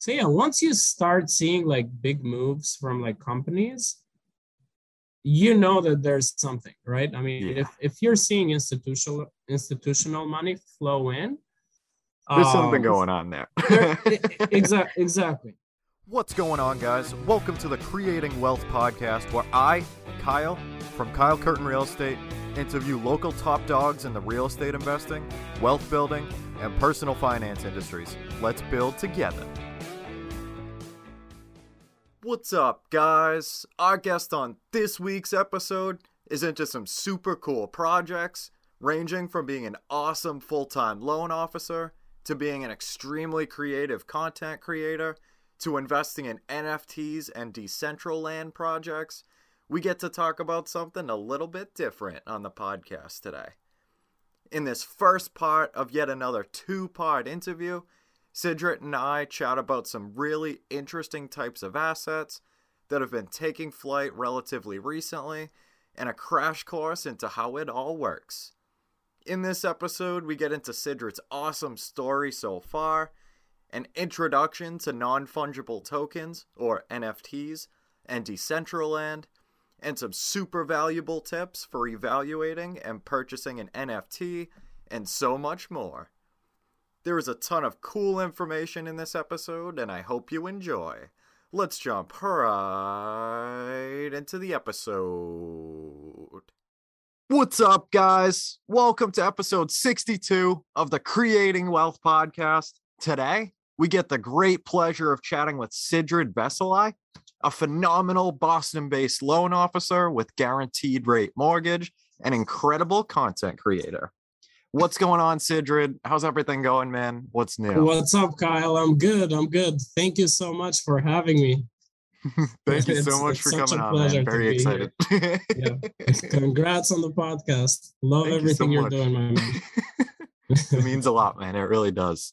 so yeah, once you start seeing like big moves from like companies, you know that there's something, right? I mean, yeah. if if you're seeing institutional institutional money flow in, there's um, something going on there. exactly, exactly. What's going on, guys? Welcome to the Creating Wealth podcast, where I, Kyle, from Kyle Curtin Real Estate, interview local top dogs in the real estate investing, wealth building, and personal finance industries. Let's build together. What's up, guys? Our guest on this week's episode is into some super cool projects, ranging from being an awesome full time loan officer to being an extremely creative content creator to investing in NFTs and Decentraland projects. We get to talk about something a little bit different on the podcast today. In this first part of yet another two part interview, Sidrit and I chat about some really interesting types of assets that have been taking flight relatively recently and a crash course into how it all works. In this episode, we get into Sidrit's awesome story so far, an introduction to non fungible tokens, or NFTs, and Decentraland, and some super valuable tips for evaluating and purchasing an NFT, and so much more. There is a ton of cool information in this episode, and I hope you enjoy. Let's jump right into the episode. What's up, guys? Welcome to episode 62 of the Creating Wealth podcast. Today, we get the great pleasure of chatting with Sidrit Veselaj, a phenomenal Boston based loan officer with guaranteed rate mortgage, an incredible content creator. What's going on, Sidrit? How's everything going, man? What's new? What's up, Kyle? I'm good. I'm good. Thank you so much for having me. Thank you so much for coming on, man. Very excited. yeah. Congrats on the podcast. Love Thank everything you are doing, my man. it means a lot, man. It really does.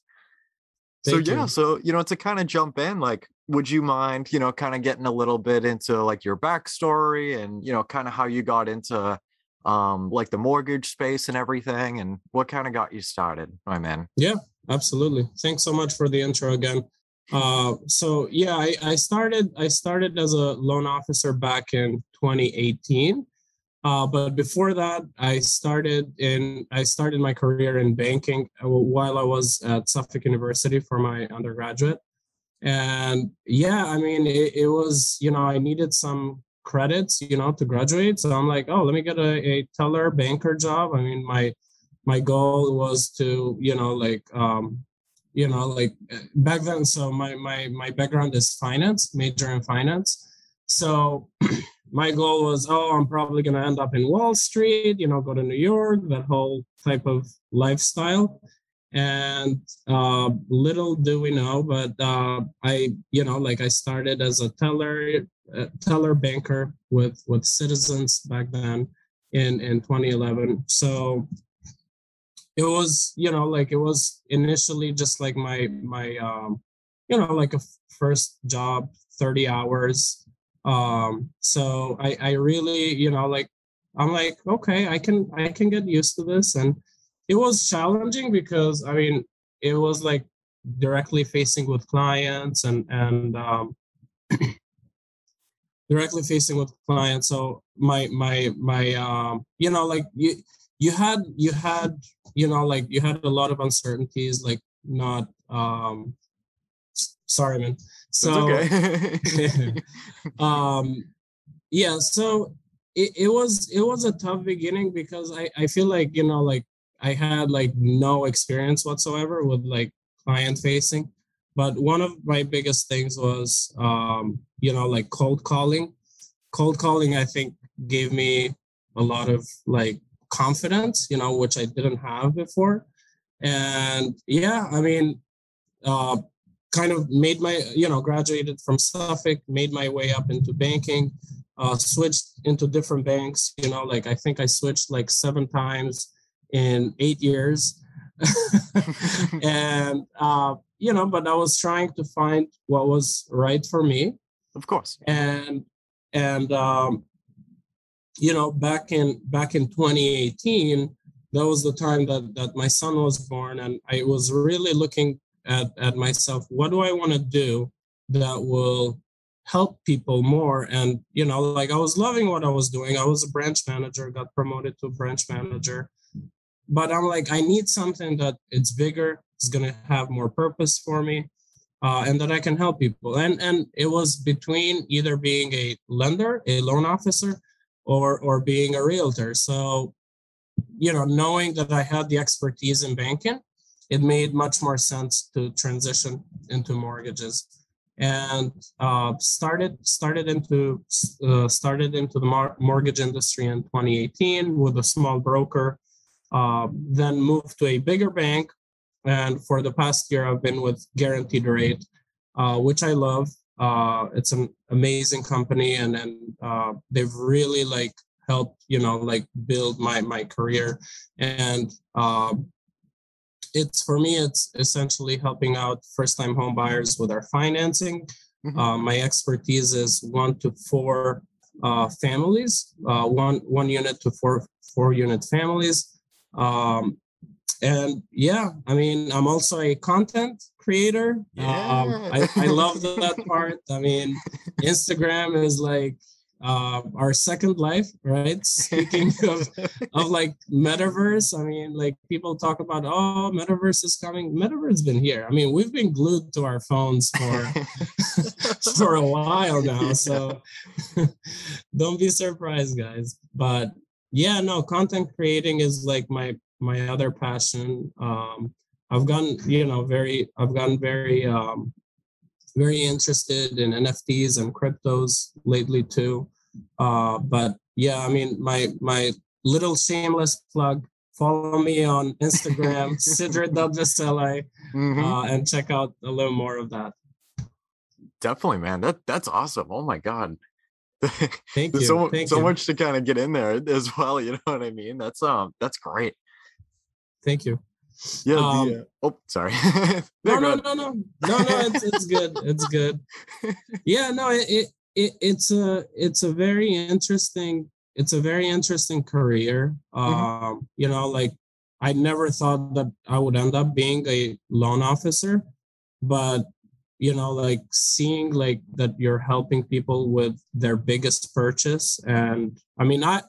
Thank so yeah, so you know, to kind of jump in, like, would you mind, you know, kind of getting a little bit into like your backstory and you know, kind of how you got into um, like the mortgage space and everything, and what kind of got you started, my man? Yeah, absolutely. Thanks so much for the intro again. Uh, so yeah, I, I started I started as a loan officer back in 2018. Uh, but before that, I started in I started my career in banking while I was at Suffolk University for my undergraduate. And yeah, I mean, it, it was you know I needed some credits, you know, to graduate. So I'm like, oh, let me get a, a teller banker job. I mean, my my goal was to, you know, like um, you know, like back then. So my my my background is finance, major in finance. So my goal was, oh, I'm probably gonna end up in Wall Street, you know, go to New York, that whole type of lifestyle. And uh, little do we know, but uh, I, you know, like I started as a teller teller banker with with Citizens back then in in 2011. So it was you know like it was initially just like my my um you know like a first job 30 hours um so i i really you know like i'm like okay i can i can get used to this and it was challenging because i mean it was like directly facing with clients and and um directly facing with clients. So my my my um you know like you you had you had you know like you had a lot of uncertainties like not um sorry man. So okay. um yeah so it, it was it was a tough beginning because i i feel like you know like i had like no experience whatsoever with like client facing but one of my biggest things was um you know like cold calling. Cold calling i think gave me a lot of like confidence you know which i didn't have before. And yeah i mean uh kind of made my you know graduated from suffolk made my way up into banking uh switched into different banks you know like i think i switched like seven times in eight years. And uh you know but i was trying to find what was right for me of course and and um, you know back in back in 2018 that was the time that that my son was born and i was really looking at, at myself, what do I want to do that will help people more? And, you know, like I was loving what I was doing. I was a branch manager, got promoted to branch manager. But I'm like, I need something that it's bigger, it's gonna have more purpose for me. Uh, and that I can help people. And and it was between either being a lender, a loan officer, or or being a realtor. So, you know, knowing that I had the expertise in banking, it made much more sense to transition into mortgages and uh, started started into uh, started into the mar- mortgage industry in 2018 with a small broker. Uh, then moved to a bigger bank, and for the past year I've been with Guaranteed Rate, uh, which I love. Uh, it's an amazing company, and and uh, they've really like helped you know like build my my career and it's for me it's essentially helping out first time home buyers with our financing mm-hmm. uh, my expertise is one to four uh, families uh, one one unit to four four unit families um, and yeah i mean i'm also a content creator yeah. um, I, I love that part i mean instagram is like uh, our second life, right? Speaking of, of like metaverse, I mean, like people talk about, oh, metaverse is coming. Metaverse has been here. I mean, we've been glued to our phones for for a while now, so don't be surprised, guys. But yeah, no, content creating is like my my other passion. Um, I've gotten, you know, very, I've gotten very um, very interested in NFTs and cryptos lately too. Uh, but yeah, I mean, my my little shameless plug. Follow me on Instagram, Sidrit mm-hmm. uh, and check out a little more of that. Definitely, man. That that's awesome. Oh my god. Thank you. so, Thank so you. much to kind of get in there as well. You know what I mean? That's um that's great. Thank you. Yeah. Um, the, uh, oh, sorry. no, no, no, no, no, no. It's it's good. It's good. Yeah. No. It, it it it's a it's a very interesting it's a very interesting career. Mm-hmm. Um, you know, like I never thought that I would end up being a loan officer, but you know, like seeing like that you're helping people with their biggest purchase, and I mean, I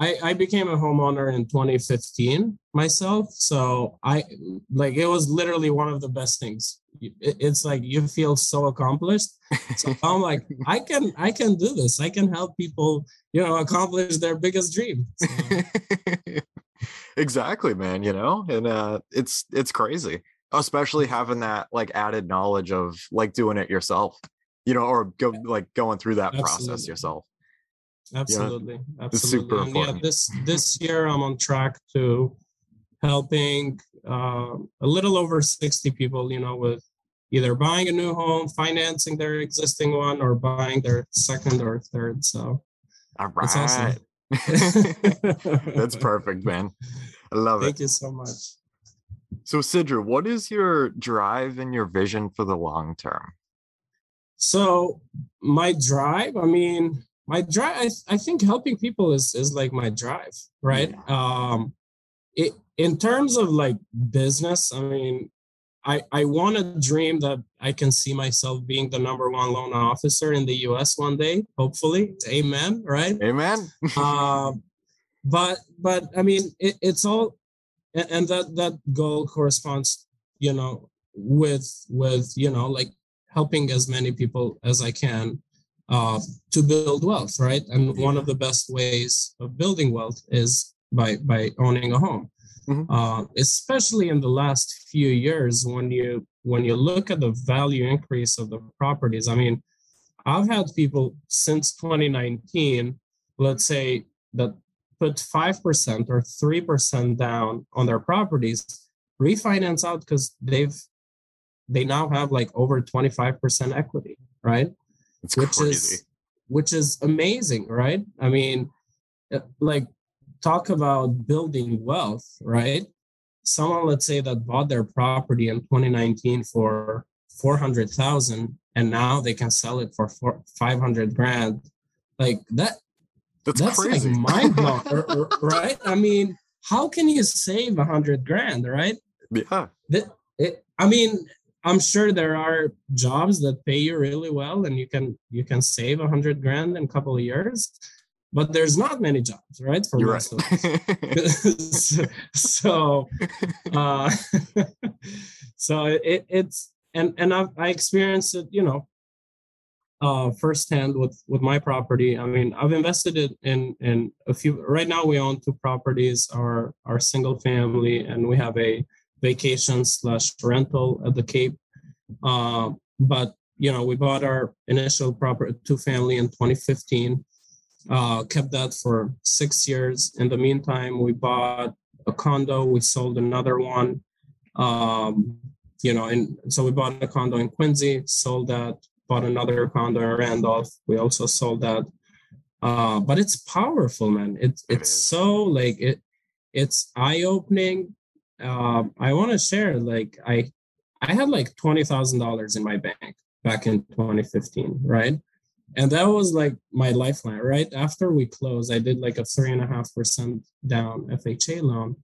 I, I became a homeowner in 2015 myself. So I like it was literally one of the best things. it's like you feel so accomplished. So I'm like, I can I can do this. I can help people, you know, accomplish their biggest dream. So. exactly, man. You know, and uh, it's it's crazy, especially having that like added knowledge of like doing it yourself. You know, or go like going through that Absolutely. process yourself. Absolutely, yeah. absolutely. And yeah, this this year I'm on track to helping uh, a little over 60 people, you know, with either buying a new home, financing their existing one, or buying their second or third. So, all right, that's, awesome. that's perfect, man. I love Thank it. Thank you so much. So, Sidrit, what is your drive and your vision for the long term? So, my drive, I mean, my drive I, I think helping people is is like my drive right? Um it in terms of like business i mean i i want to dream that i can see myself being the number one loan officer in the us one day hopefully. Amen right? Amen. Uh, but but i mean it, it's all and that that goal corresponds you know with with you know like helping as many people as i can uh, to build wealth, right? And one of the best ways of building wealth is by by owning a home. Mm-hmm. Uh, especially in the last few years, when you when you look at the value increase of the properties. I mean, I've had people since 2019, let's say that put five percent or three percent down on their properties, refinance out because they've they now have like over 25% equity, right? It's which crazy. is which is amazing, right? I mean, uh, like talk about building wealth, right? Someone, let's say, that bought their property in 2019 for 400,000 and now they can sell it for four, 500 grand. Like that, that's, that's crazy. like mind blowing, right? I mean, how can you save a hundred grand, right? Yeah. That, it, I mean, I'm sure there are jobs that pay you really well and you can you can save a hundred grand in a couple of years, but there's not many jobs, right? For You're most right. of us. so uh, so it, it's and and I've, I experienced it, you know, uh, firsthand with with my property. I mean, I've invested it in in a few. Right now, we own two properties. Our our single family, and we have a vacation slash rental at the Cape. Uh, but you know, we bought our initial property two family in 2015. Uh, kept that for six years. In the meantime, we bought a condo. We sold another one. Um, you know, and so we bought a condo in Quincy, sold that, bought another condo in Randolph. We also sold that. Uh, but it's powerful, man. It's it's so like it it's eye-opening. Uh, I want to share like I I had like twenty thousand dollars in my bank back in 2015, right? And that was like my lifeline, right? After we closed, I did like a three and a half percent down FHA loan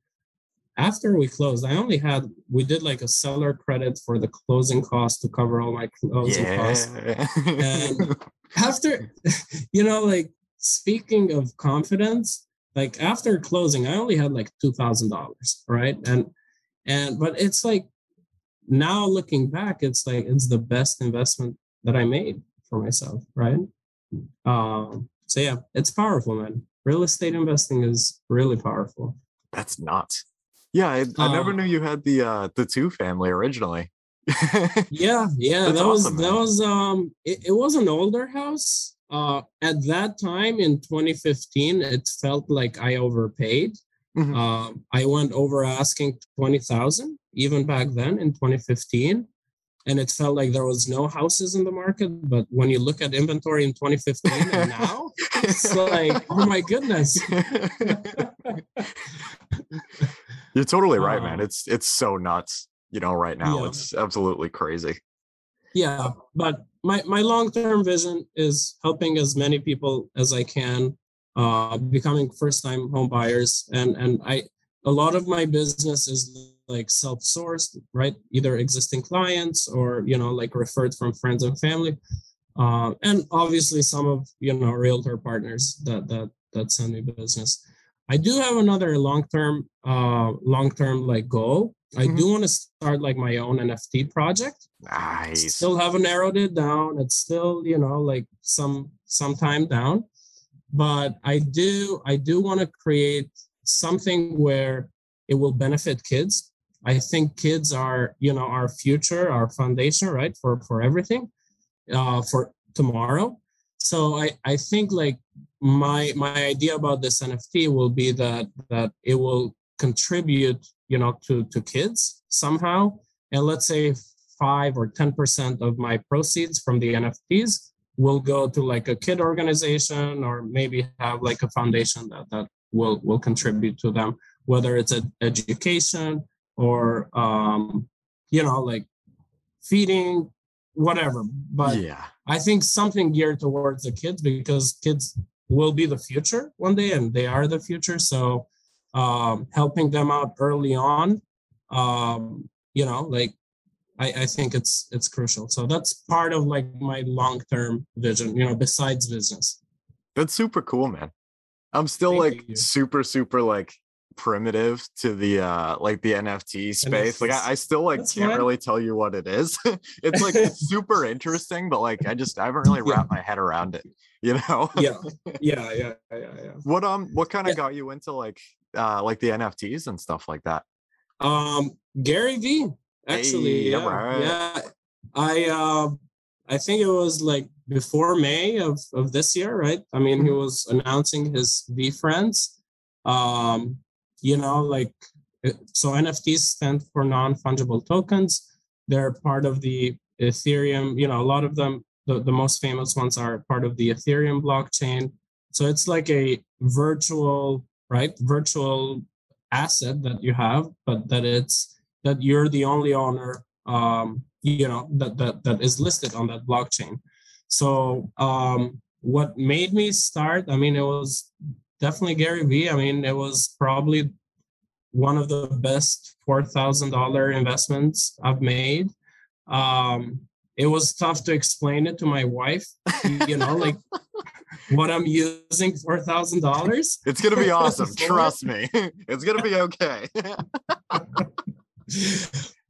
after we closed, I only had we did like a seller credit for the closing cost to cover all my closing yeah. costs. And after, you know, like speaking of confidence, like after closing, I only had like two thousand dollars, right? And and but it's like now looking back, it's like it's the best investment that I made for myself, right? Um, so yeah, it's powerful, man. Real estate investing is really powerful. That's nuts. Yeah, I, I never uh, knew you had the uh the two family originally. yeah, yeah, that awesome, was man. that was um it, it was an older house. Uh at that time in 2015, it felt like I overpaid. Mm-hmm. Uh, I went over asking 20,000 even back then in 2015 and it felt like there was no houses in the market but when you look at inventory in 2015 and now it's like oh my goodness You're totally right, man. Um, it's it's so nuts. You know, right now yeah. it's absolutely crazy. Yeah, but my my long term vision is helping as many people as I can, uh, becoming first time home buyers, and and I a lot of my business is like self sourced, right? Either existing clients or you know like referred from friends and family, uh, and obviously some of you know realtor partners that that that send me business. I do have another long-term, uh, long-term like goal. I mm-hmm. do want to start like my own NFT project. Nice. Still haven't narrowed it down. It's still, you know, like some some time down. But I do I do want to create something where it will benefit kids. I think kids are, you know, our future, our foundation, right? For for everything, uh, for tomorrow. So I I think like my my idea about this nft will be that that it will contribute you know to to kids somehow. And let's say 5 or 10% of my proceeds from the nfts will go to like a kid organization or maybe have like a foundation that that will will contribute to them whether it's an education or um you know like feeding whatever. But yeah. I think something geared towards the kids because kids will be the future one day and they are the future. So um, helping them out early on um, you know like I, I think it's it's crucial. So that's part of like my long-term vision you know besides business. That's super cool man. I'm still Thank like you. super super like primitive to the uh like the nft space like I, I, still like can't fine. really tell you what it is it's like it's super interesting but like i just i haven't really wrapped yeah. my head around it you know yeah yeah yeah yeah yeah what um what kind of yeah. got you into like uh like the nfts and stuff like that um gary vee actually hey, yeah right. yeah i uh i think it was like before may of of this year right i mean mm-hmm. he was announcing his VeeFriends um you know like so nfts stand for non-fungible tokens. They're part of the ethereum you know a lot of them the, the most famous ones are part of the ethereum blockchain. So it's like a virtual right virtual asset that you have but that it's that you're the only owner um you know that that that is listed on that blockchain. So um what made me start i mean it was definitely Gary Vee. I mean, it was probably one of the best $4,000 investments I've made. Um, it was tough to explain it to my wife, you know, like what I'm using four thousand dollars. It's gonna be awesome. Trust me, it's gonna be okay.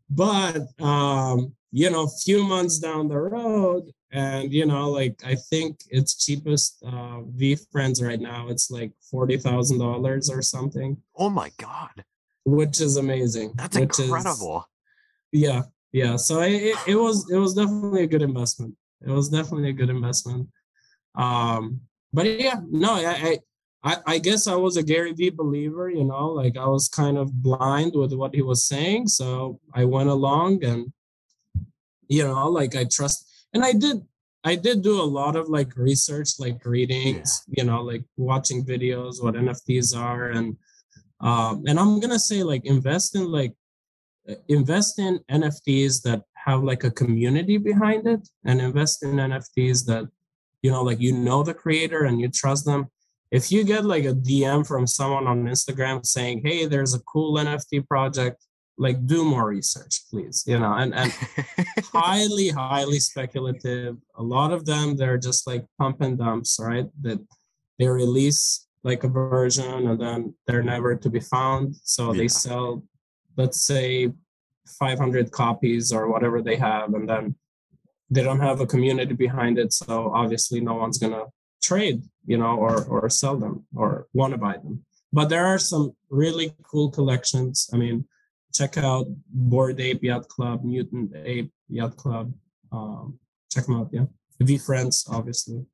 but um, you know, a few months down the road, and you know, like I think it's cheapest uh, v friends right now. It's like forty thousand dollars or something. Oh my god, which is amazing. That's incredible. Is, yeah, yeah. So it, it was it was definitely a good investment. It was definitely a good investment. Um, but yeah, no, I, I I guess I was a Gary Vee believer, you know, like I was kind of blind with what he was saying. So I went along and you know, like I trust and I did I did do a lot of like research, like readings, yeah. you know, like watching videos, what NFTs are, and um, and I'm gonna say like invest in like invest in NFTs that have like a community behind it, and invest in NFTs that you know like you know the creator and you trust them if you get like a dm from someone on instagram saying hey there's a cool nft project like do more research please you know and and highly highly speculative. A lot of them they're just like pump and dumps right? That they release like a version and then they're never to be found. So yeah. they sell let's say 500 copies or whatever they have and then they don't have a community behind it. So obviously no one's gonna trade you know or or sell them or want to buy them. But there are some really cool collections. I mean check out Bored Ape Yacht Club mutant ape yacht club. Um, check them out yeah. VeeFriends obviously.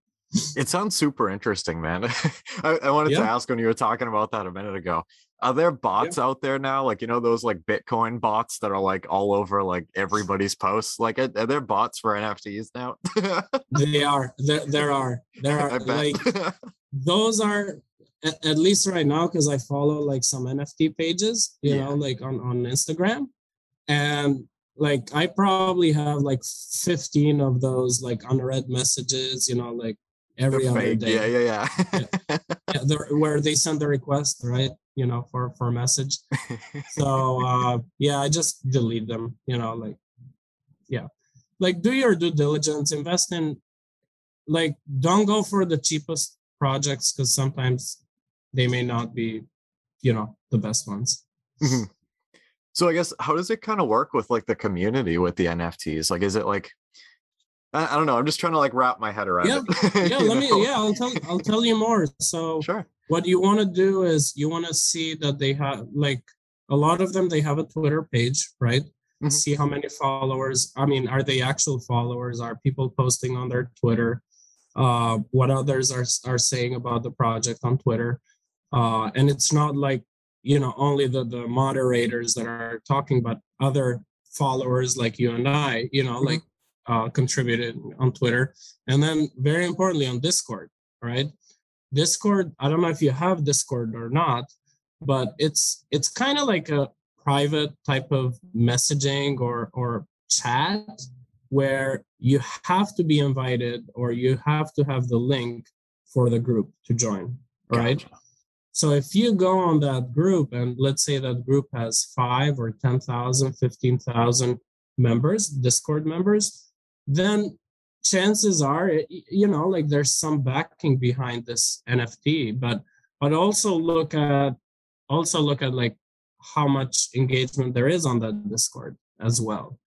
It sounds super interesting man. I, I, wanted yeah. to ask when you were talking about that a minute ago. Are there bots yeah. out there now? Like you know those like bitcoin bots that are like all over like everybody's posts? Like are, are there bots for nfts now? They are. There, there are. There are like those are at, at least right now because i follow like some nft pages you yeah. know like on on instagram. And like i probably have like 15 of those like unread messages you know like every other day. Yeah yeah yeah, yeah. yeah where they send the request right you know for for a message. So uh yeah i just delete them you know like yeah. Like do your due diligence invest in like don't go for the cheapest projects because sometimes they may not be you know the best ones. Mm-hmm. so i guess how does it kind of work with like the community with the nfts like is it like I, I don't know i'm just trying to like wrap my head around yeah. it. Yeah let know? me yeah i'll tell i'll tell you more. So sure. what you want to do is you want to see that they have like a lot of them they have a twitter page right? Mm-hmm. see how many followers i mean are they actual followers? Are people posting on their twitter? Uh, what others are, are saying about the project on twitter uh, and it's not like you know only the the moderators that are talking but other followers like you and i you know mm-hmm. like uh, contributed on twitter and then very importantly on discord right Discord, I don't know if you have Discord or not, but it's it's kind of like a private type of messaging or or chat where you have to be invited or you have to have the link for the group to join, right? Gotcha. So if you go on that group and let's say that group has 5 or 10,000, 15,000 members, Discord members, then chances are you know like there's some backing behind this nft but but also look at also look at like how much engagement there is on that discord as well.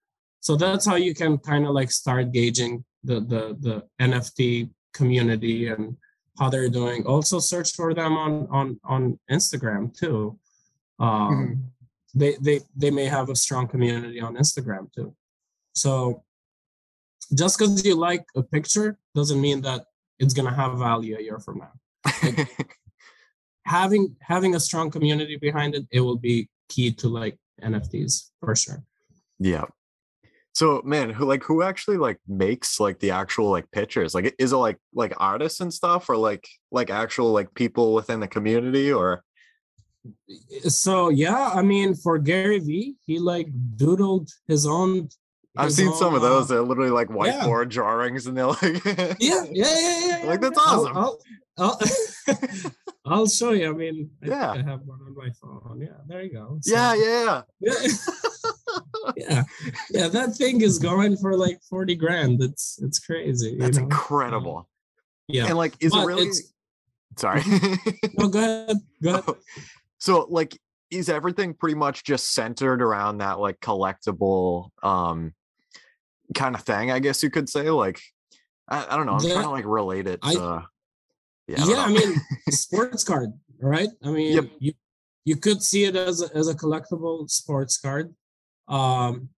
So that's how you can kind of like start gauging the the the nft community and how they're doing also search for them on on on instagram too um mm-hmm. they they they may have a strong community on instagram too so just because you like a picture doesn't mean that it's gonna have value a year from now. Like, having having a strong community behind it, it will be key to like NFTs for sure. Yeah. So man, who like who actually like makes like the actual like pictures? Like is it like like artists and stuff or like like actual like people within the community or so yeah, I mean for Gary Vee, he like doodled his own I've seen some of those. They're literally like whiteboard yeah. drawings, and they're like, yeah, yeah, yeah, yeah. Like that's awesome. I'll, I'll, I'll, I'll, show you. I mean, I yeah, I have one on my phone. Yeah, there you go. So, yeah, yeah. yeah. yeah, yeah, that thing is going for like forty grand. It's it's crazy. That's you know? incredible. Yeah, And like, is But it really? Sorry. no, go ahead. Go ahead. so like is everything pretty much just centered around that like collectible um kind of thing i guess you could say like i, I don't know i'm trying to like relate it I- to yeah, I, yeah, I mean, sports card, right? I mean, Yep. you you could see it as a, as a collectible sports card. Um,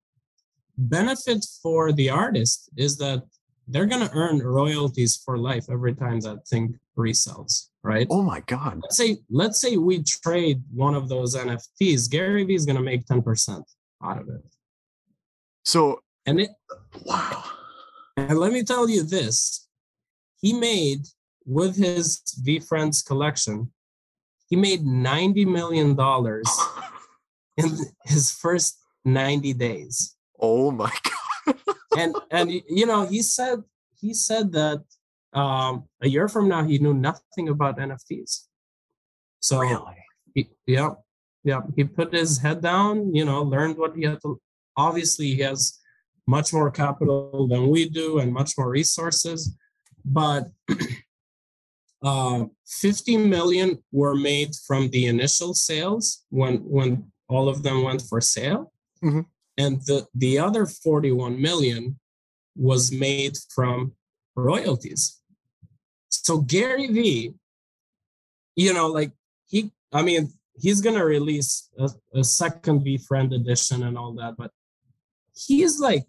benefit for the artist is that they're gonna earn royalties for life every time that thing resells, right? oh my god Let's say let's say we trade one of those NFTs. Gary Vee is gonna make ten percent out of it, so and it wow and let me tell you this he made with his VeeFriends collection, he made $90 million in his first 90 days. oh my god And and you know, he said he said that um a year from now he knew nothing about NFTs. So really he, yeah, yeah, he put his head down, you know, learned what he had to obviously he has much more capital than we do and much more resources, but uh, 50 million were made from the initial sales when when all of them went for sale. Mhm. And the, the other 41 million was made from royalties. So Gary Vee, you know, like he, I mean, he's gonna release a, a second VeeFriend edition and all that, but he's like,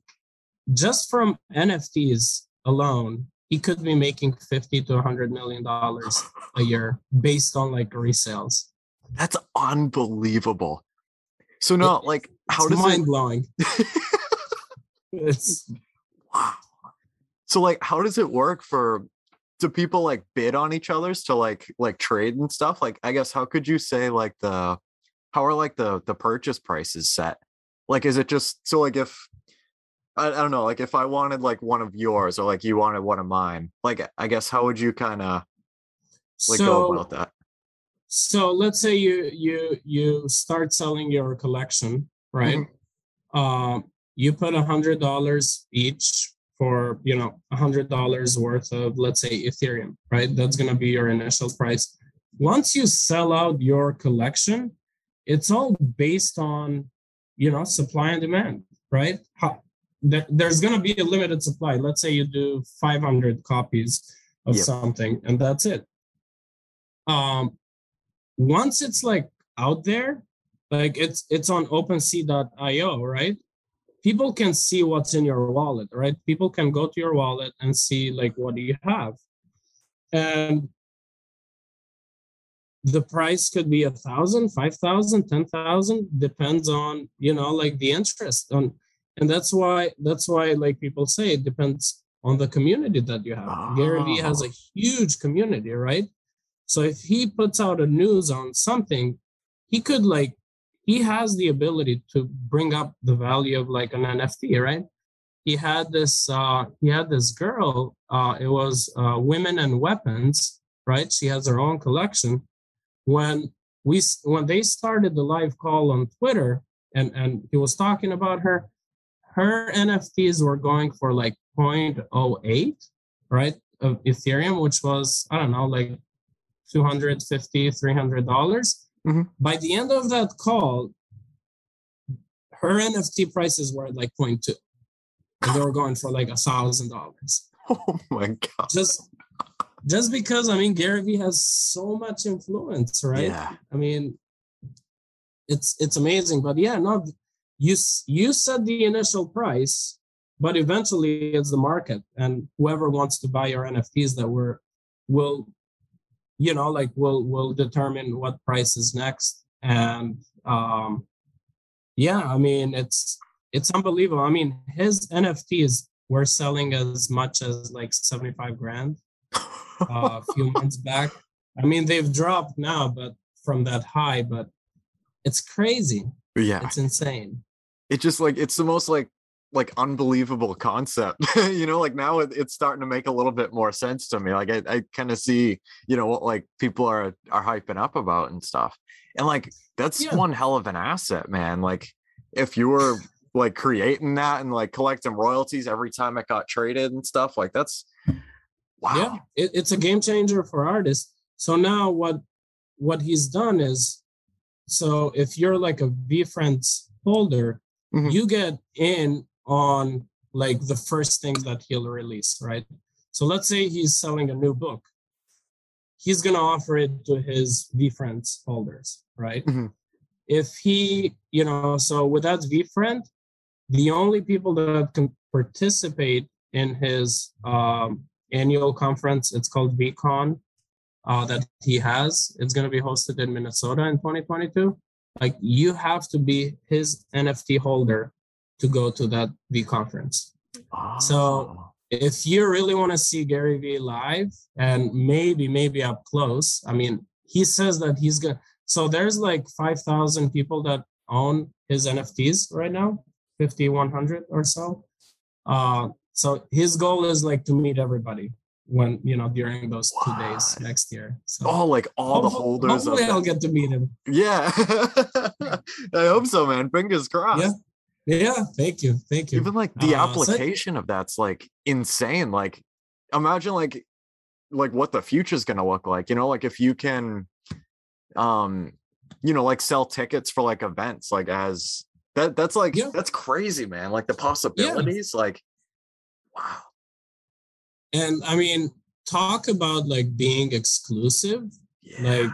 just from NFTs alone, he could be making 50 to 100 million dollars a year based on like resales. that's unbelievable so no like how it's does mind it blowing. it's wow so like how does it work for do people like bid on each other's to like like trade and stuff like i guess how could you say like the how are like the the purchase prices set like is it just so like if I, I don't know like if i wanted like one of yours or like you wanted one of mine like i guess how would you kind of like go about that so let's say you you you start selling your collection, right? Um, you put a hundred dollars each for you know a hundred dollars worth of let's say Ethereum, right? That's gonna be your initial price. Once you sell out your collection, it's all based on you know supply and demand, right? How, there, there's gonna be a limited supply. Let's say you do 500 copies of Yep. something, and that's it. Um, once it's like out there, like it's it's on OpenSea.io, right? People can see what's in your wallet, right? People can go to your wallet and see like what do you have, and the price could be a thousand, five thousand, ten thousand, depends on you know like the interest on, and that's why that's why like people say it depends on the community that you have. Gary Vee has Oh. a huge community, right? So if he puts out a news on something, he could like he has the ability to bring up the value of like an NFT, right? He had this uh he had this girl, uh it was uh Women and Weapons, right? She has her own collection. When we when they started the live call on Twitter and and he was talking about her, her NFTs were going for like 0.08, right? Of Ethereum, which was I don't know, like 250 300 dollars. Mhm. by the end of that call her nft prices were like 0.2 and they were going for like a thousand dollars. Oh my god. Just just because i mean gary vee has so much influence right? Yeah. I mean it's it's amazing. But yeah no you you set the initial price but eventually it's the market and whoever wants to buy your nfts that were will you know like will will determine what price is next. And um yeah i mean it's it's unbelievable. I mean his nfts were selling as much as like 75 grand uh, a few months back. I mean they've dropped now but from that high but it's crazy. Yeah. It's insane it just like it's the most like like unbelievable concept you know like now it, it's starting to make a little bit more sense to me like i, I kind of see you know what like people are are hyping up about and stuff and like that's Yeah. one hell of an asset man like if you were like creating that and like collecting royalties every time it got traded and stuff. Like that's wow. Yeah, it, it's a game changer for artists. So now what what he's done is so if you're like a VeeFriends holder, mm-hmm. you get in on like the first things that he'll release, right? So let's say he's selling a new book. He's going to offer it to his VeeFriends holders, right? Mm-hmm. If he, you know, so without that VeeFriend, the only people that can participate in his um, annual conference, it's called VeeCon, uh, that he has. It's going to be hosted in Minnesota in 2022. Like you have to be his NFT holder to go to that V conference. Oh. So if you really want to see Gary Vee live and maybe maybe up close, I mean, he says that he's going. to So there's like 5,000 people that own his NFTs right now, 5,100 or so. Uh, so his goal is like to meet everybody when you know during those two days next year. So oh, like all the holders. Hopefully, I'll get to meet him. Yeah, I hope so, man. Fingers crossed. Yeah. Yeah, thank you, thank you. Even like the uh, application so- of that's like insane. Like, imagine like like what the future is gonna look like. You know, like if you can, um, you know, like sell tickets for like events, like as that. That's like yeah. that's crazy, man. Like the possibilities, yeah. like wow. And I mean, talk about like being exclusive. Yeah. Like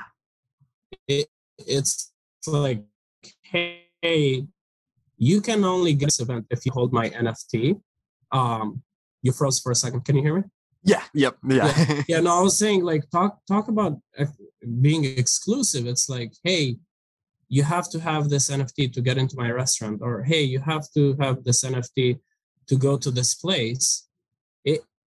it, it's like, hey, you can only get this event if you hold my NFT. Um, you froze for a second. Can you hear me? Yeah. Yep. Yeah. yeah. yeah no, I was saying like talk talk about being exclusive. It's like, hey, you have to have this NFT to get into my restaurant, or hey, you have to have this NFT to go to this place.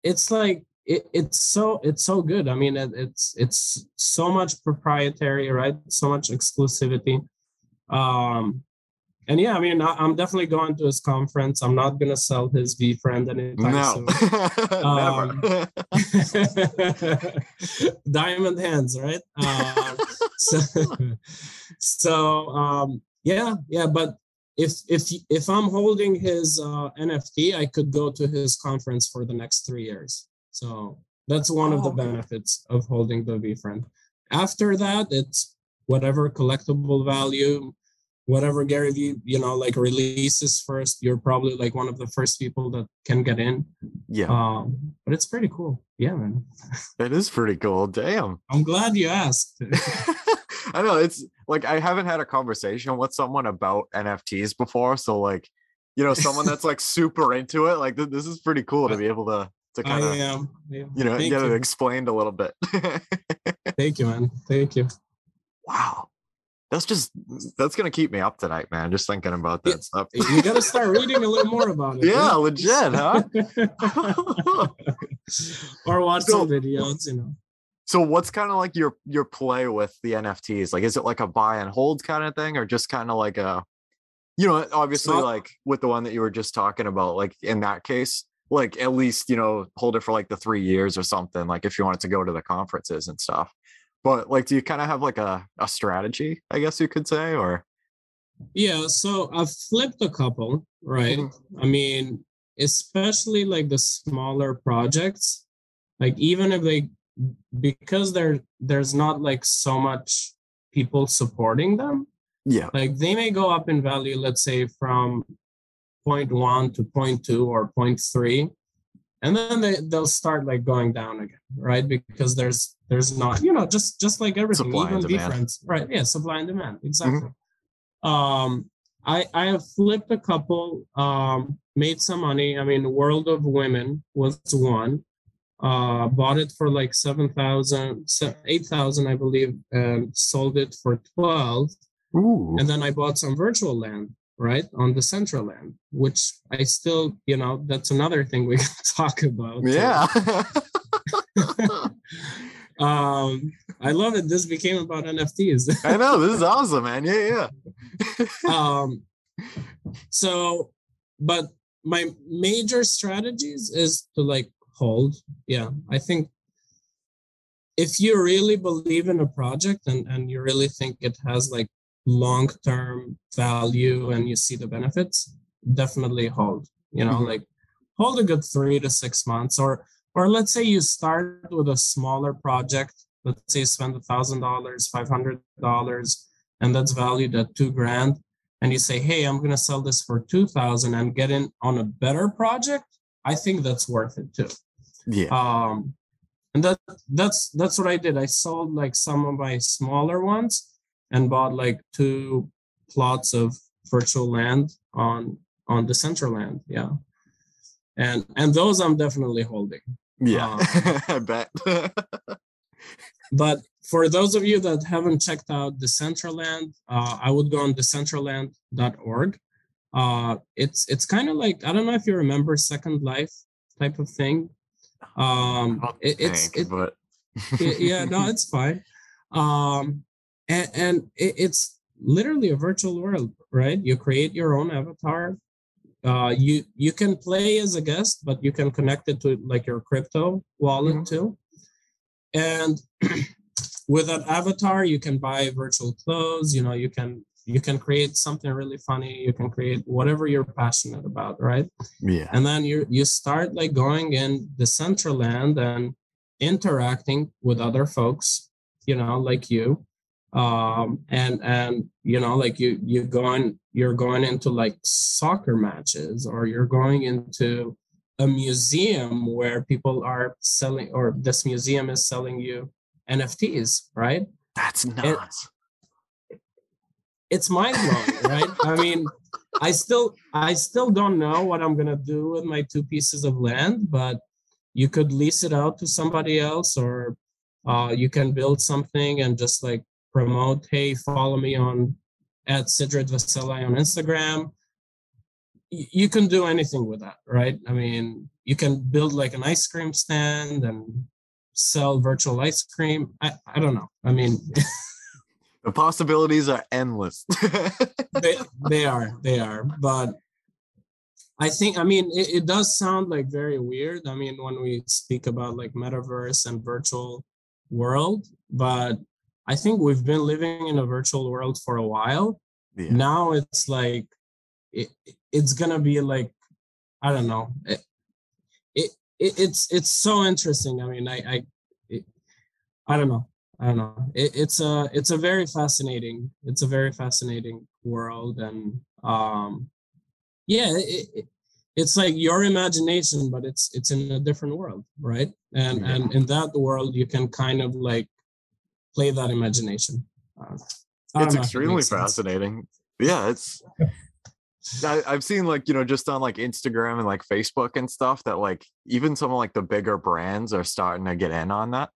It it's like it, it's so it's so good. I mean, it, it's it's so much proprietary, right? So much exclusivity. Um, and yeah, I mean, I, am definitely going to his conference. I'm not gonna sell his VeeFriend anytime no. soon. um, diamond hands, right? Uh, so, so um, yeah, yeah. But if if if I'm holding his uh, NFT, I could go to his conference for the next three years. So that's one oh. of the oh. benefits of holding the VeeFriend. After that, it's whatever collectible value whatever Gary Vee, you know, like releases first, you're probably like one of the first people that can get in. Yeah. Um, but it's pretty cool. Yeah, man. It is pretty cool. Damn. I'm glad you asked. I know it's like I haven't had a conversation with someone about NFTs before. So like, you know, someone that's like super into it, like th- this is pretty cool to be able to to kind of you know Thank get you. it explained a little bit. Thank you, man. Thank you. Wow that's just that's gonna keep me up tonight, man. Just thinking about that yeah, stuff. you gotta start reading a little more about it. Yeah, legit, huh? or watch so, some videos, you know. So what's kind of like your your play with the NFTs? Like is it like a buy and hold kind of thing, or just kind of like a you know, obviously not, like with the one that you were just talking about, like in that case, like at least, you know, hold it for like the three years or something, like if you wanted to go to the conferences and stuff but like do you kind of have like a, a strategy i guess you could say or yeah so i've flipped a couple right mm-hmm. i mean especially like the smaller projects like even if they because there there's not like so much people supporting them yeah. like they may go up in value let's say from 0.1 to 0.2 or 0.3 and then they, they'll start like going down again right? Because there's there's not you know just just like everything supply even VeeFriends right? Yeah supply and demand exactly. Mm-hmm. um i i have flipped a couple um made some money. I mean world of women was one uh bought it for like 7000 8000 i believe and sold it for 12 Ooh. and then i bought some virtual land right on Decentraland which i still you know that's another thing we can talk about. Yeah. Um i love it. This became about nfts i know. This is awesome man. Yeah yeah. Um so but my major strategies is to like hold yeah i think if you really believe in a project and, and you really think it has like long term value and you see the benefits, definitely hold. You know, mm-hmm. like hold a good three to six months, or or let's say you start with a smaller project. Let's say spend a thousand dollars, five hundred dollars, and that's valued at two grand. And you say, hey, I'm gonna sell this for two thousand and get in on a better project. I think that's worth it too. Yeah. Um, and that that's that's what I did. I sold like some of my smaller ones and bought like two plots of virtual land on on Decentraland. Yeah, and and those I'm definitely holding. Yeah, um, I bet. but for those of you that haven't checked out the Decentraland, uh, I would go on decentraland.org. Uh, it's it's kind of like I don't know if you remember Second Life type of thing. Um, it, it's it, but yeah, no, it's fine. Um, and, and it, it's literally a virtual world, right? You create your own avatar. Uh, you you can play as a guest, but you can connect it to like your crypto wallet mm-hmm. too. And with an avatar, you can buy virtual clothes. You know, you can you can create something really funny you can create whatever you're passionate about right? Yeah. And then you you start like going in Decentraland and interacting with other folks you know like you um and and you know like you you going you're going into like soccer matches or you're going into a museum where people are selling or this museum is selling you nfts right? That's nuts it's mind blowing, right? I mean, I still I still don't know what I'm gonna do with my two pieces of land, but you could lease it out to somebody else, or uh, you can build something and just like promote. Hey, follow me on at Sidrit Veselaj on Instagram. You can do anything with that, right? I mean, you can build like an ice cream stand and sell virtual ice cream. I, I don't know. I mean. the possibilities are endless. they, they are, they are. But I think, I mean, it, it does sound like very weird. I mean, when we speak about like metaverse and virtual world, but I think we've been living in a virtual world for a while. Yeah. Now it's like, it, it's gonna be like, I don't know. It, it, it it's it's so interesting. I mean, I I it, I don't know. I don't know. It, it's a it's a very fascinating it's a very fascinating world, and um, yeah, it, it, it's like your imagination, but it's it's in a different world, right? And yeah. and in that world, you can kind of like play that imagination. Uh, it's extremely fascinating. Yeah, it's. I, I've seen like you know just on like Instagram and like Facebook and stuff that like even some of like the bigger brands are starting to get in on that.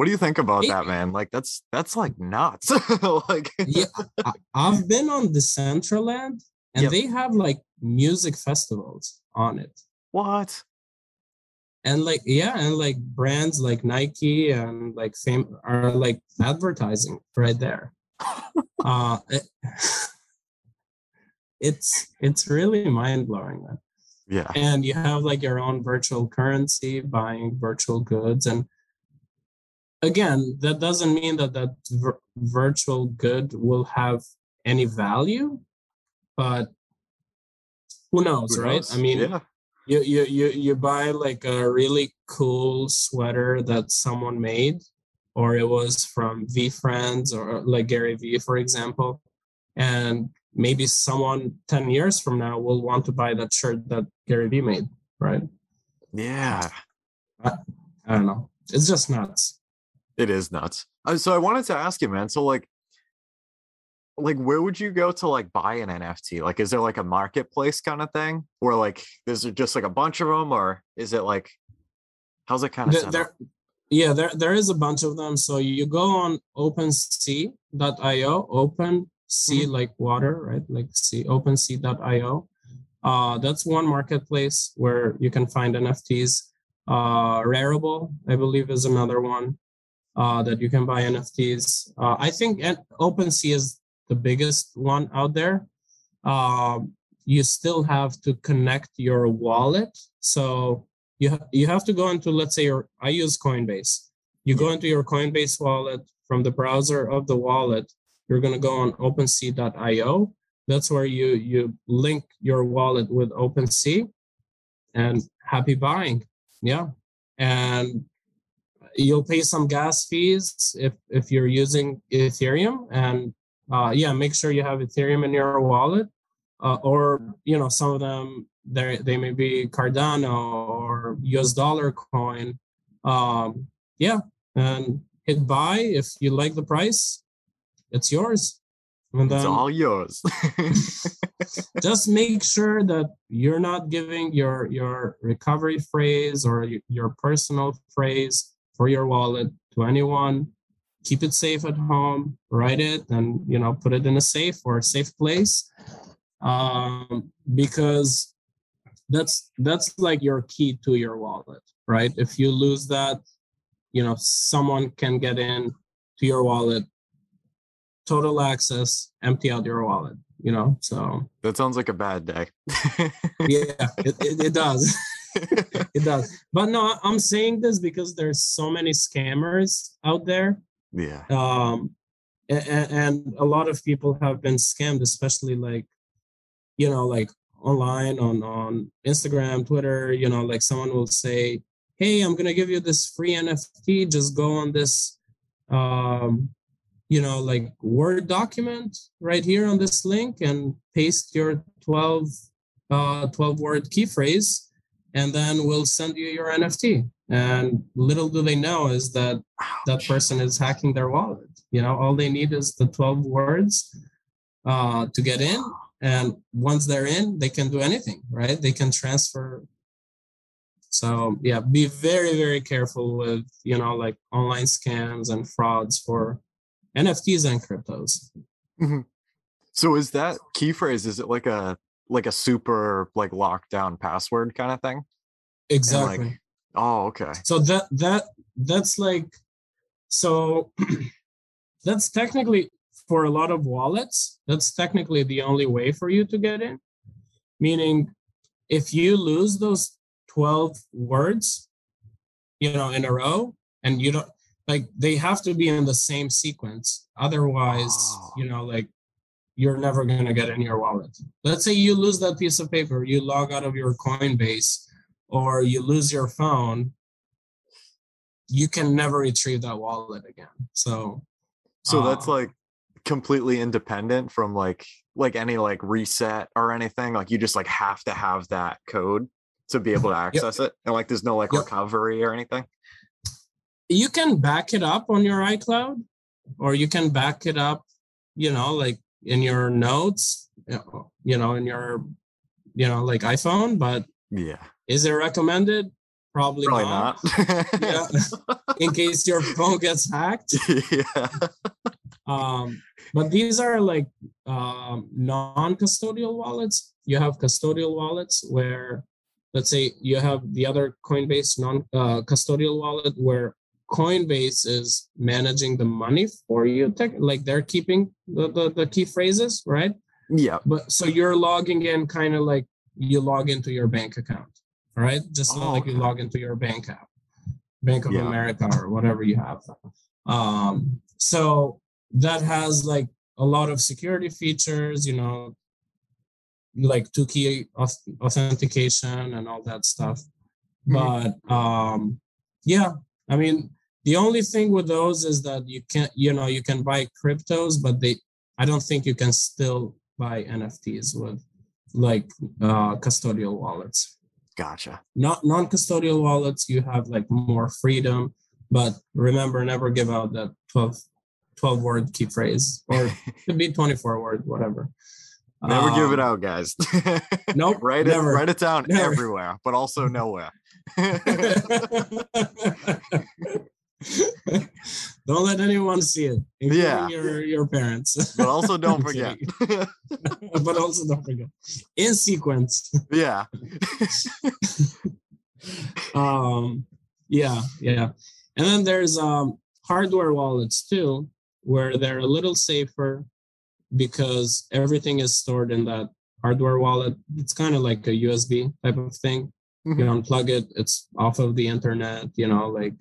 What do you think about that, man? Like that's that's like nuts. like yeah, I, have been on Decentraland and yep. they have like music festivals on it. What? And like yeah, and like brands like Nike and like fame are like advertising right there. uh it, it's it's really mind blowing, man. Yeah. And you have like your own virtual currency, buying virtual goods and again, that doesn't mean that that vir- virtual good will have any value, but who knows, who right? Knows? I mean, yeah. you, you you you buy like a really cool sweater that someone made, or it was from VeeFriends or like Gary Vee, for example, and maybe someone 10 years from now will want to buy that shirt that Gary Vee made, right? Yeah. I, I don't know. It's just nuts. It is nuts. Uh, so I wanted to ask you, man. So like, like where would you go to like buy an NFT? Like, is there like a marketplace kind of thing, or like is it just like a bunch of them, or is it like, how's it kind of? There, yeah, there there is a bunch of them. So you go on OpenSea.io, Open Sea mm-hmm. like water, right? Like sea, OpenSea.io. Uh, that's one marketplace where you can find NFTs. Uh, Rarible, I believe, is another one uh, that you can buy NFTs. Uh, I think OpenSea is the biggest one out there. Uh, you still have to connect your wallet. So you, ha- you have to go into, let's say, your, I use Coinbase. You go into your Coinbase wallet from the browser of the wallet. You're going to go on OpenSea.io that's where you you link your wallet with OpenSea, and happy buying. Yeah, and you'll pay some gas fees if if you're using Ethereum, and uh, yeah, make sure you have Ethereum in your wallet, uh, or you know some of them they they may be Cardano or US dollar coin. Um, yeah, and hit buy if you like the price. It's yours. And then, it's all yours. just make sure that you're not giving your your recovery phrase or your personal phrase for your wallet to anyone. Keep it safe at home. Write it and you know put it in a safe or a safe place, um, because that's that's like your key to your wallet, right? If you lose that, you know someone can get in to your wallet total access, empty out your wallet, you know? So that sounds like a bad day. yeah, it, it, it does. it does. But no, I'm saying this because there's so many scammers out there. Yeah. Um, and, and a lot of people have been scammed, especially like, you know, like online on on Instagram, Twitter. You know, like someone will say, "Hey, I'm gonna give you this free NFT. Just go on this um, you know, like Word document right here on this link and paste your 12, uh, 12 word key phrase, and then we'll send you your NFT. And little do they know is that that person is hacking their wallet. You know, all they need is the 12 words uh, to get in. And once they're in, they can do anything, right? They can transfer. So yeah, be very, very careful with, you know, like online scams and frauds for NFTs and cryptos. Mm-hmm. So is that key phrase? Is it like a like a super like lockdown password kind of thing? Exactly. Like, oh, okay. So that that that's like so that's technically for a lot of wallets, that's technically the only way for you to get in. Meaning if you lose those 12 words, you know, in a row and you don't like they have to be in the same sequence otherwise oh. you know like you're never going to get in your wallet. Let's say you lose that piece of paper you log out of your coinbase or you lose your phone you can never retrieve that wallet again. So so that's um, like completely independent from like like any like reset or anything? Like you just like have to have that code to be able to access yep. it? And like there's no like yep. recovery or anything? You can back it up on your iCloud or you can back it up, you know, like in your notes, you know, in your, you know, like iPhone. But yeah, is it recommended? Probably, Probably not. not. yeah. In case your phone gets hacked. Yeah. Um, but these are like um, non-custodial wallets. You have custodial wallets where, let's say, you have the other Coinbase non-custodial uh, wallet where Coinbase is managing the money for you. Like they're keeping the, the, the key phrases, right? Yeah. But so you're logging in kind of like you log into your bank account, right? Just oh, like you log into your bank app, Bank of yeah. America or whatever you have. Um, so that has like a lot of security features, you know, like two key authentication and all that stuff. Mm-hmm. But um, yeah, I mean, the only thing with those is that you can't, you know, you can buy cryptos, but they, I don't think you can still buy NFTs with like uh, custodial wallets. Gotcha. Not non-custodial wallets, you have like more freedom, but remember, never give out that 12, 12 word key phrase or it could be 24 word, whatever. Never um, give it out, guys. nope. write it, never. write it down never. everywhere, but also nowhere. don't let anyone see it, yeah. your your parents. but also don't forget. but also don't forget. In sequence. Yeah. um yeah, yeah. And then there's um hardware wallets too, where they're a little safer because everything is stored in that hardware wallet. It's kind of like a USB type of thing. Mm-hmm. You unplug it, it's off of the internet, you know, like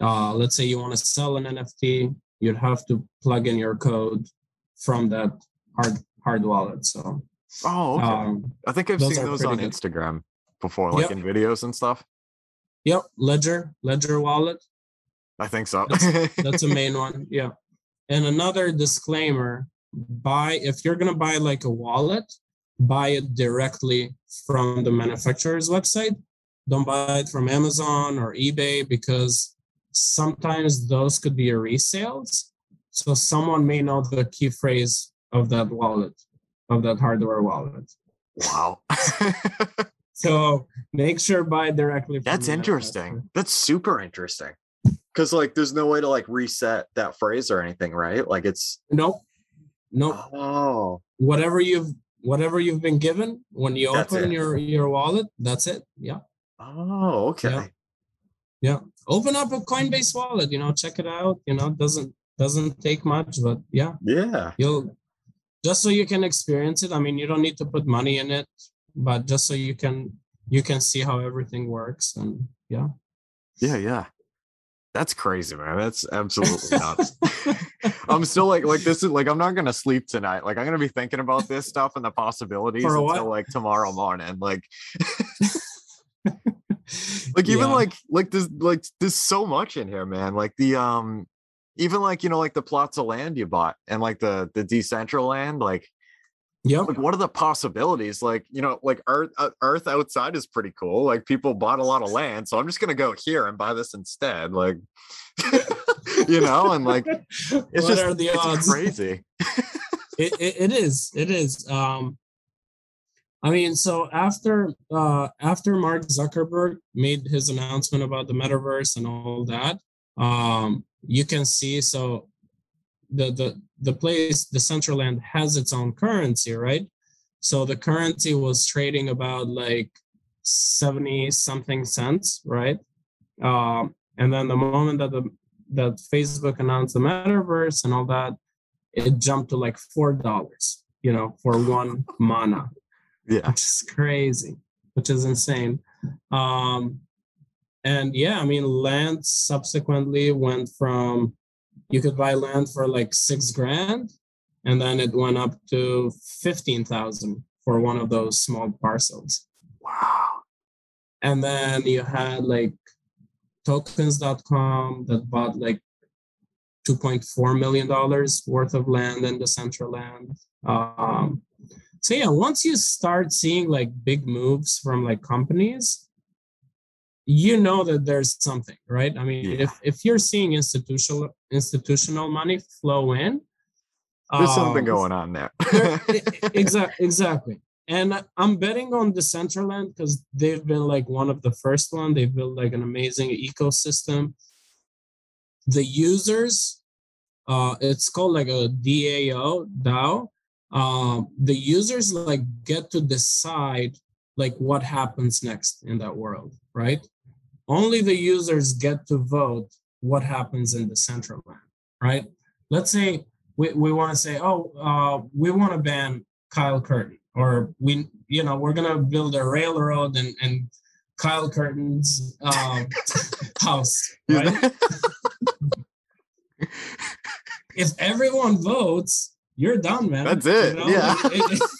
uh, let's say you want to sell an NFT, you'd have to plug in your code from that hard hard wallet. So Oh, okay. um, I think I've those seen those on good. Instagram before, like Yep. in videos and stuff. yep, Ledger, Ledger wallet. I think so. That's a main one. Yeah. And another disclaimer buy if you're gonna buy like a wallet, buy it directly from the manufacturer's website. Don't buy it from Amazon or eBay because sometimes those could be resales. So someone may know the key phrase of that wallet, of that hardware wallet. wow. So make sure buy directly from That's interesting. That's super interesting. Cause like there's no way to like reset that phrase or anything, right? Like it's Nope. Nope. oh whatever you've whatever you've been given when you That's open it. your your wallet that's it yeah oh okay. yeah open up a coinbase wallet you know check it out you know doesn't doesn't take much but yeah Yeah. you'll just so you can experience it i mean you don't need to put money in it but just so you can you can see how everything works and yeah Yeah, yeah. That's crazy, man. That's absolutely nuts. I'm still like like this is like I'm not gonna sleep tonight. Like I'm gonna be thinking about this stuff and the possibilities until like tomorrow morning. Like like even Yeah. like like there's like there's so much in here, man. Like the um even like you know like the plots of land you bought and like the the Decentraland like yeah like what are the possibilities? Like you know like earth uh, earth outside is pretty cool. Like people bought a lot of land so i'm just gonna go here and buy this instead like you know and like it's what just are the it's odds? crazy. It, it, it is it is um i mean so after uh after mark zuckerberg made his announcement about the metaverse and all that um you can see so the the the place Decentraland has its own currency right? So the currency was trading about like 70 something cents right? Um and then the moment that the that facebook announced the metaverse and all that it jumped to like four dollars, you know, for one mana, yeah which is crazy, which is insane. Um, and yeah, I mean, land subsequently went from you could buy land for like six grand, and then it went up to fifteen thousand for one of those small parcels. wow And then you had like tokens.com that bought like 2.4 million dollars worth of land in Decentraland um, so yeah once you start seeing like big moves from like companies you know that there's something right? I mean Yeah. if if you're seeing institutional institutional money flow in there's something um, going on there. exactly exactly. And i'm betting on the decentraland because they've been like one of the first one. They've built like an amazing ecosystem. The users uh it's called like a dao dao um the users like get to decide like what happens next in that world right? Only the users get to vote what happens in Decentraland right? Let's say we, we want to say oh uh we want to ban kyle curtin or we you know we're gonna build a railroad and and kyle curtin's um house right? if everyone votes, you're done, man. That's it, yeah. It- it-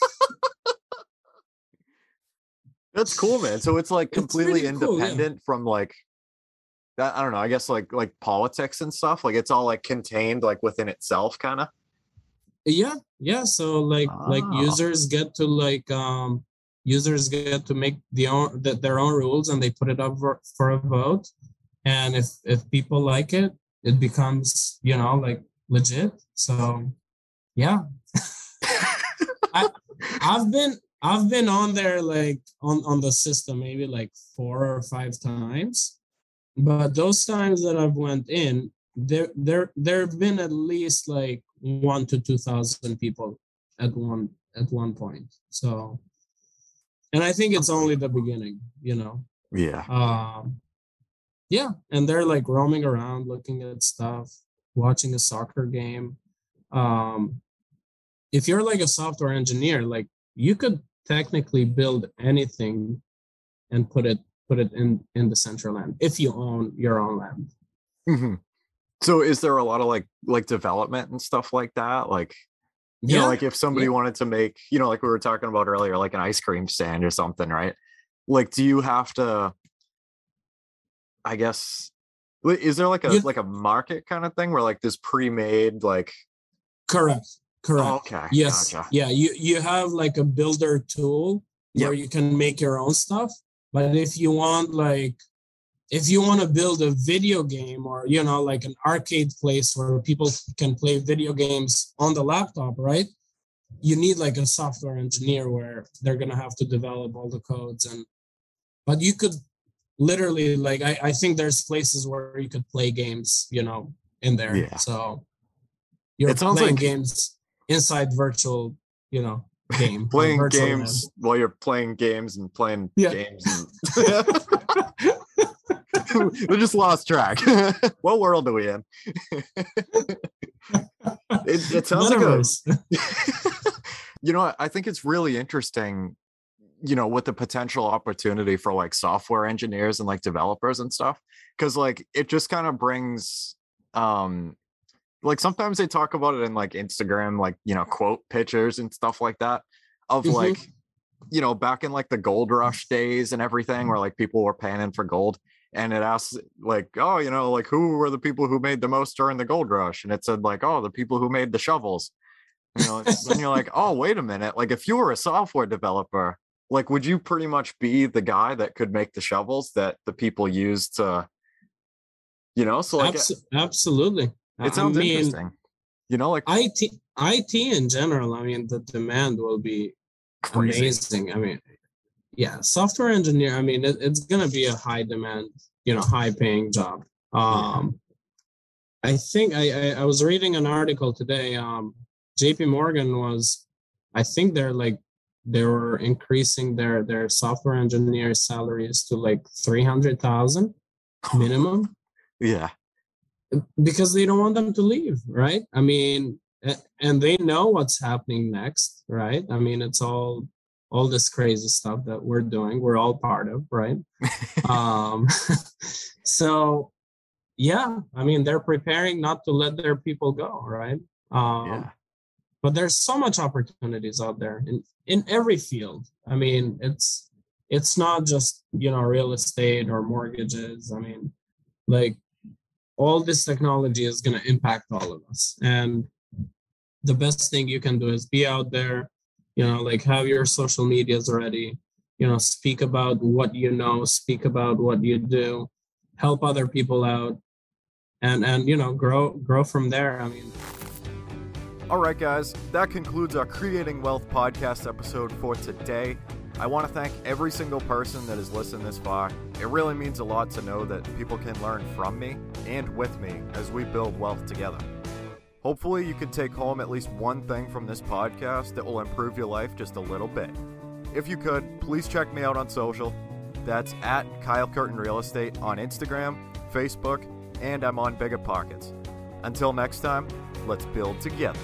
that's cool man so it's like It's completely pretty cool, yeah. independent from like that i don't know i guess like like politics and stuff like it's all like contained like within itself kind of yeah, yeah. So like like Ah. users get to like um users get to make the own the, their own rules and they put it up for, for a vote. And if if people like it, it becomes, you know, like legit. So yeah. I I've been I've been on there like on on the system maybe like four or five times, but those times that I've went in, there there there have been at least like one to two thousand people at one at one point. So, and I think it's only the beginning, you know. yeah Um, yeah, and they're like roaming around, looking at stuff, watching a soccer game. Um, if you're like a software engineer, like you could technically build anything and put it put it in in Decentraland if you own your own land. Mhm. So is there a lot of like like development and stuff like that? Like You yeah. know, like if somebody yeah. wanted to make, you know, like we were talking about earlier, like an ice cream stand or something, right? Like, do you have to? I guess is there like a like a market kind of thing where like this pre-made like correct correct oh, okay yes gotcha. yeah you you have like a builder tool yep. where you can make your own stuff but if you want like if you want to build a video game or you know like an arcade place where people can play video games on the laptop right you need like a software engineer where they're going to have to develop all the codes and but you could literally like I, I think there's places where you could play games, you know, in there. Yeah. So you're it sounds playing like games inside virtual, you know, game. playing games land. while you're playing games and playing yeah. games. And... we just lost track. what world are we in? it, it sounds Metaverse. like a, you know, I think it's really interesting you know with the potential opportunity for like software engineers and like developers and stuff because like it just kind of brings um like sometimes they talk about it in like instagram like you know quote pictures and stuff like that of mm-hmm. like you know back in like the gold rush days and everything where like people were panning for gold and it asks like oh you know like who were the people who made the most during the gold rush? And it said like oh the people who made the shovels. You know and you're like oh wait a minute. Like if you were a software developer like would you pretty much be the guy that could make the shovels that the people use to you know so like Abs- absolutely it sounds I mean, interesting you know like it it in general i mean the demand will be crazy. amazing i mean yeah software engineer i mean it, it's gonna be a high demand you know high paying job um i think I, I i was reading an article today um jp morgan was i think they're like they were increasing their their software engineer salaries to like 300,000 minimum. yeah. Because they don't want them to leave, right? I mean, and they know what's happening next, right? I mean, it's all all this crazy stuff that we're doing, we're all part of, right? um so yeah, I mean, they're preparing not to let their people go, right? Um yeah but there's so much opportunities out there in in every field i mean it's it's not just you know real estate or mortgages i mean like all this technology is going to impact all of us and the best thing you can do is be out there you know like have your social medias ready you know speak about what you know speak about what you do help other people out and and you know grow grow from there i mean all right, guys, that concludes our Creating Wealth podcast episode for today. I want to thank every single person that has listened this far. It really means a lot to know that people can learn from me and with me as we build wealth together. Hopefully, you can take home at least one thing from this podcast that will improve your life just a little bit. If you could, please check me out on social. That's at Kyle Curtin Real Estate on Instagram, Facebook, and I'm on Bigger Pockets. Until next time, let's build together.